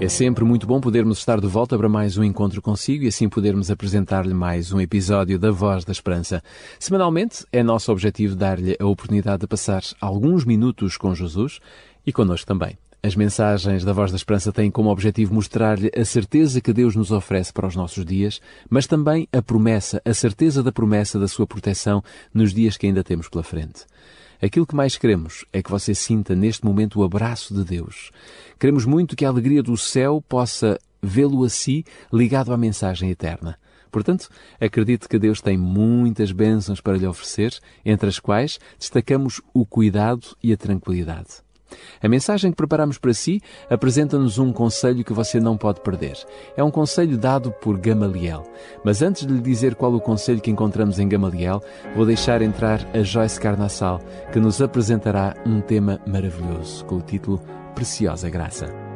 É sempre muito bom podermos estar de volta para mais um encontro consigo e assim podermos apresentar-lhe mais um episódio da Voz da Esperança. Semanalmente é nosso objetivo dar-lhe a oportunidade de passar alguns minutos com Jesus e connosco também. As mensagens da Voz da Esperança têm como objetivo mostrar-lhe a certeza que Deus nos oferece para os nossos dias, mas também a promessa, a certeza da promessa da sua proteção nos dias que ainda temos pela frente. Aquilo que mais queremos é que você sinta neste momento o abraço de Deus. Queremos muito que a alegria do céu possa vê-lo a si ligado à mensagem eterna. Portanto, acredito que Deus tem muitas bênçãos para lhe oferecer, entre as quais destacamos o cuidado e a tranquilidade. A mensagem que preparamos para si apresenta-nos um conselho que você não pode perder. É um conselho dado por Gamaliel. Mas antes de lhe dizer qual o conselho que encontramos em Gamaliel, vou deixar entrar a Joyce Carnassal, que nos apresentará um tema maravilhoso com o título Preciosa Graça.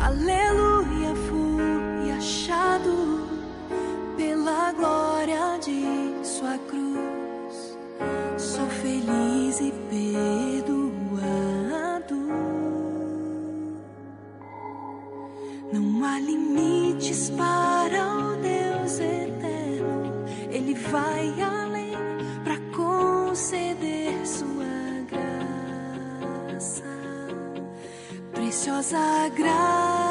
Aleluia, fui achado pela glória de Sua cruz. Sou feliz e perdoado. Não há limites para o Deus eterno. Ele vai Preciosa graça.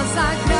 Preciosa graça.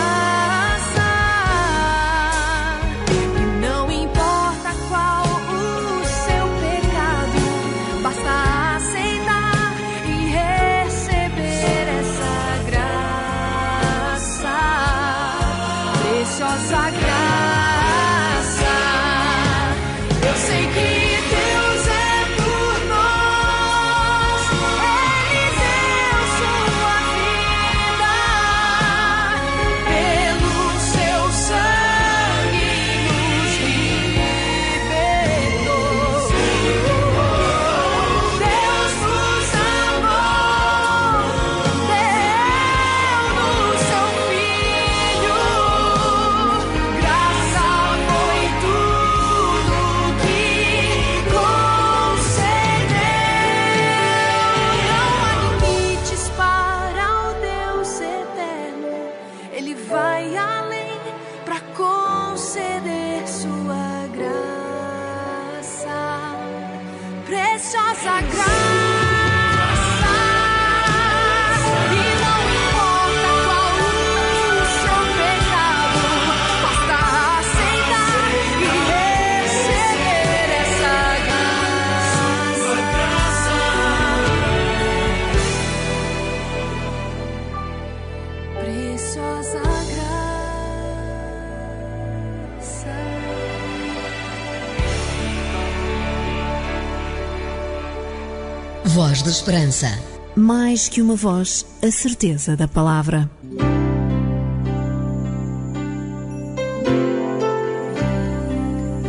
voz da esperança. Mais que uma voz, a certeza da palavra.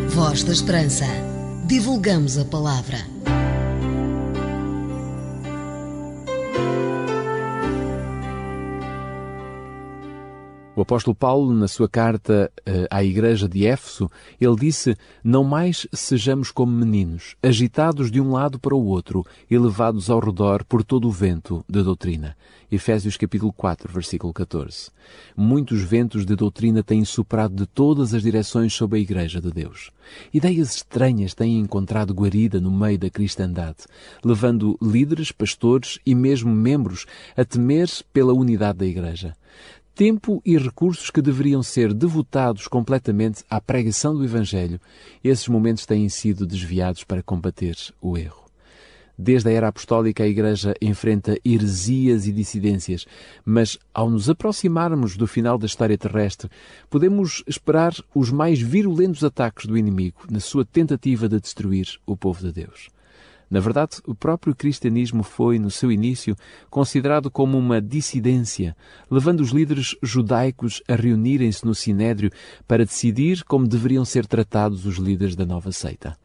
Voz da esperança. Divulgamos a palavra. O apóstolo Paulo, na sua carta uh, à igreja de Éfeso, ele disse: Não mais sejamos como meninos, agitados de um lado para o outro e levados ao redor por todo o vento da doutrina. Efésios capítulo 4, versículo 14. Muitos ventos de doutrina têm soprado de todas as direções sobre a igreja de Deus. Ideias estranhas têm encontrado guarida no meio da cristandade, levando líderes, pastores e mesmo membros a temer pela unidade da igreja tempo e recursos que deveriam ser devotados completamente à pregação do Evangelho, esses momentos têm sido desviados para combater o erro. Desde a era apostólica, a Igreja enfrenta heresias e dissidências, mas ao nos aproximarmos do final da história terrestre, podemos esperar os mais virulentos ataques do inimigo na sua tentativa de destruir o povo de Deus. Na verdade, o próprio cristianismo foi, no seu início, considerado como uma dissidência, levando os líderes judaicos a reunirem-se no Sinédrio para decidir como deveriam ser tratados os líderes da nova seita.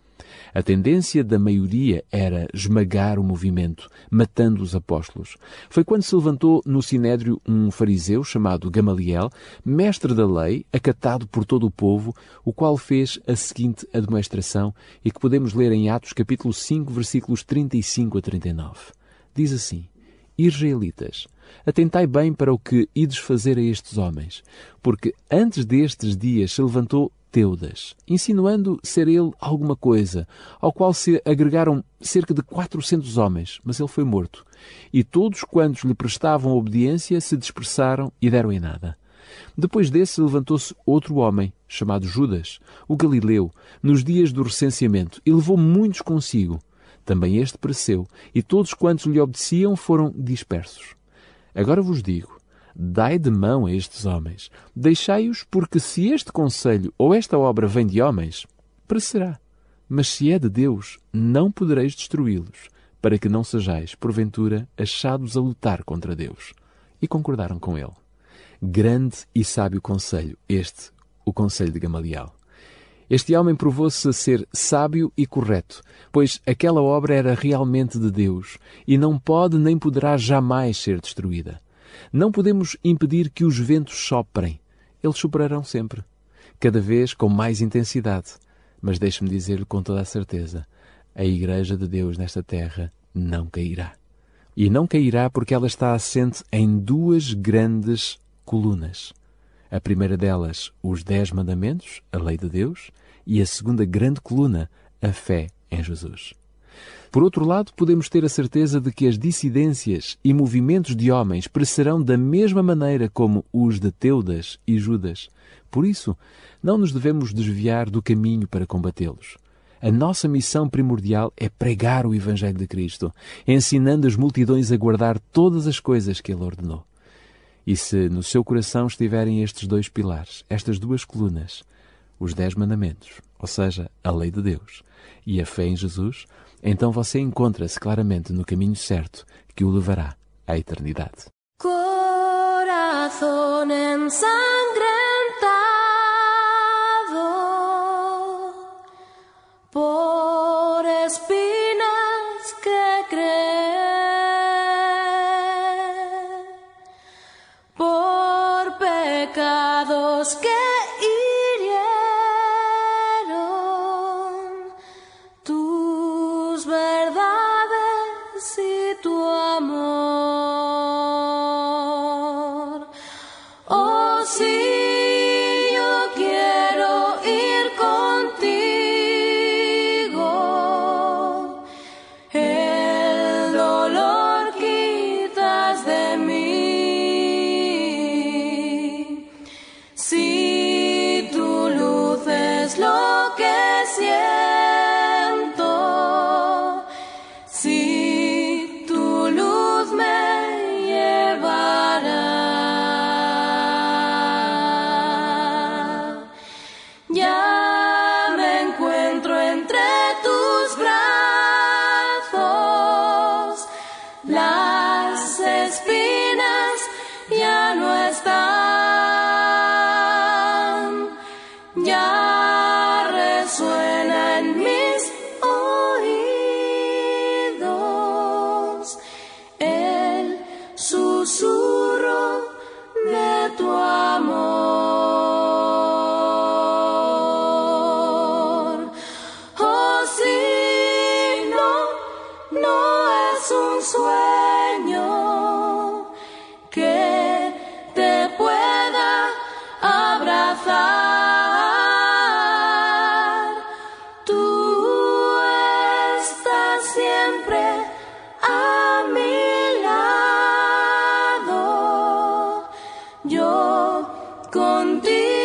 A tendência da maioria era esmagar o movimento, matando os apóstolos. Foi quando se levantou no sinédrio um fariseu chamado Gamaliel, mestre da lei, acatado por todo o povo, o qual fez a seguinte admoestação e que podemos ler em Atos capítulo 5, versículos 35 a 39. Diz assim: Israelitas, atentai bem para o que ides fazer a estes homens, porque antes destes dias se levantou Teudas, insinuando ser ele alguma coisa, ao qual se agregaram cerca de quatrocentos homens, mas ele foi morto. E todos quantos lhe prestavam obediência se dispersaram e deram em nada. Depois desse levantou-se outro homem, chamado Judas, o Galileu, nos dias do recenseamento, e levou muitos consigo. Também este pereceu, e todos quantos lhe obedeciam foram dispersos. Agora vos digo, Dai de mão a estes homens. Deixai-os, porque se este conselho ou esta obra vem de homens, perecerá. Mas se é de Deus, não podereis destruí-los, para que não sejais, porventura, achados a lutar contra Deus. E concordaram com ele. Grande e sábio conselho, este, o conselho de Gamaliel. Este homem provou-se ser sábio e correto, pois aquela obra era realmente de Deus e não pode nem poderá jamais ser destruída. Não podemos impedir que os ventos soprem. Eles soprarão sempre, cada vez com mais intensidade. Mas deixe-me dizer-lhe com toda a certeza: a Igreja de Deus nesta terra não cairá. E não cairá porque ela está assente em duas grandes colunas. A primeira delas, os Dez Mandamentos, a lei de Deus, e a segunda grande coluna, a fé em Jesus. Por outro lado, podemos ter a certeza de que as dissidências e movimentos de homens perecerão da mesma maneira como os de Teudas e Judas. Por isso, não nos devemos desviar do caminho para combatê-los. A nossa missão primordial é pregar o Evangelho de Cristo, ensinando as multidões a guardar todas as coisas que Ele ordenou. E se no seu coração estiverem estes dois pilares, estas duas colunas, os Dez Mandamentos, ou seja, a lei de Deus, e a fé em Jesus, então você encontra-se claramente no caminho certo que o levará à eternidade. yo contigo.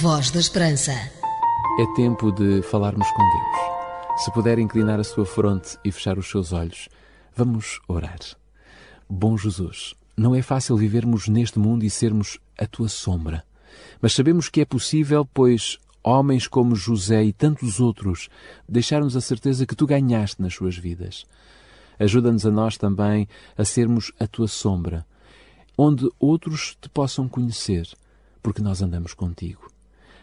Voz da Esperança. É tempo de falarmos com Deus. Se puder inclinar a sua fronte e fechar os seus olhos, vamos orar. Bom Jesus, não é fácil vivermos neste mundo e sermos a tua sombra. Mas sabemos que é possível, pois homens como José e tantos outros deixaram-nos a certeza que tu ganhaste nas suas vidas. Ajuda-nos a nós também a sermos a tua sombra, onde outros te possam conhecer, porque nós andamos contigo.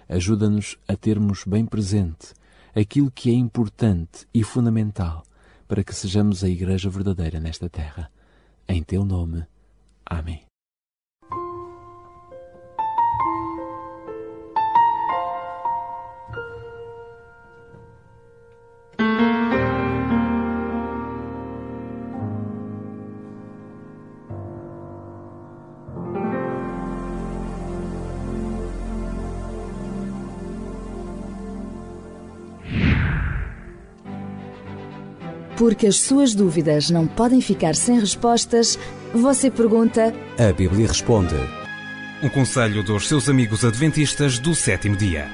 Ajuda-nos a termos bem presente aquilo que é importante e fundamental para que sejamos a Igreja verdadeira nesta terra. Em teu nome. Amém. Porque as suas dúvidas não podem ficar sem respostas, você pergunta A Bíblia responde. Um conselho dos seus amigos adventistas do sétimo dia.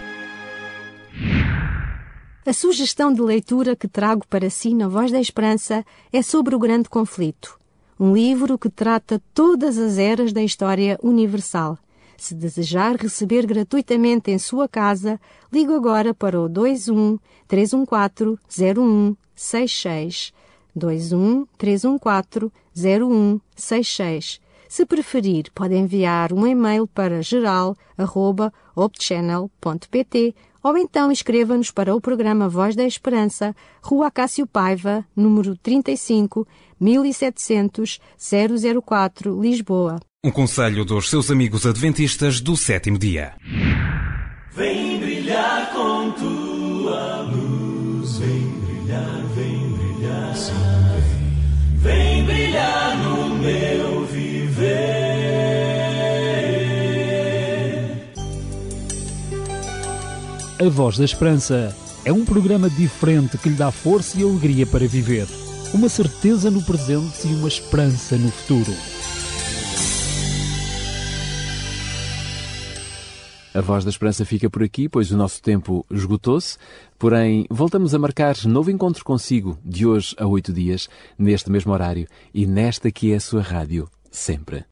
A sugestão de leitura que trago para si na Voz da Esperança é sobre o Grande Conflito, um livro que trata todas as eras da história universal. Se desejar receber gratuitamente em sua casa, ligue agora para o 21 314 0166. 21 314 0166. Se preferir, pode enviar um e-mail para geral.opchannel.pt ou então escreva-nos para o programa Voz da Esperança, Rua Cássio Paiva, número 35, 1700 004, Lisboa. Um conselho dos seus amigos adventistas do sétimo dia. Vem brilhar com tua luz, vem brilhar, vem brilhar, sim, vem, vem brilhar no meu viver. A Voz da Esperança é um programa diferente que lhe dá força e alegria para viver, uma certeza no presente e uma esperança no futuro. A Voz da Esperança fica por aqui, pois o nosso tempo esgotou-se. Porém, voltamos a marcar novo encontro consigo, de hoje a oito dias, neste mesmo horário e nesta que é a sua rádio, sempre.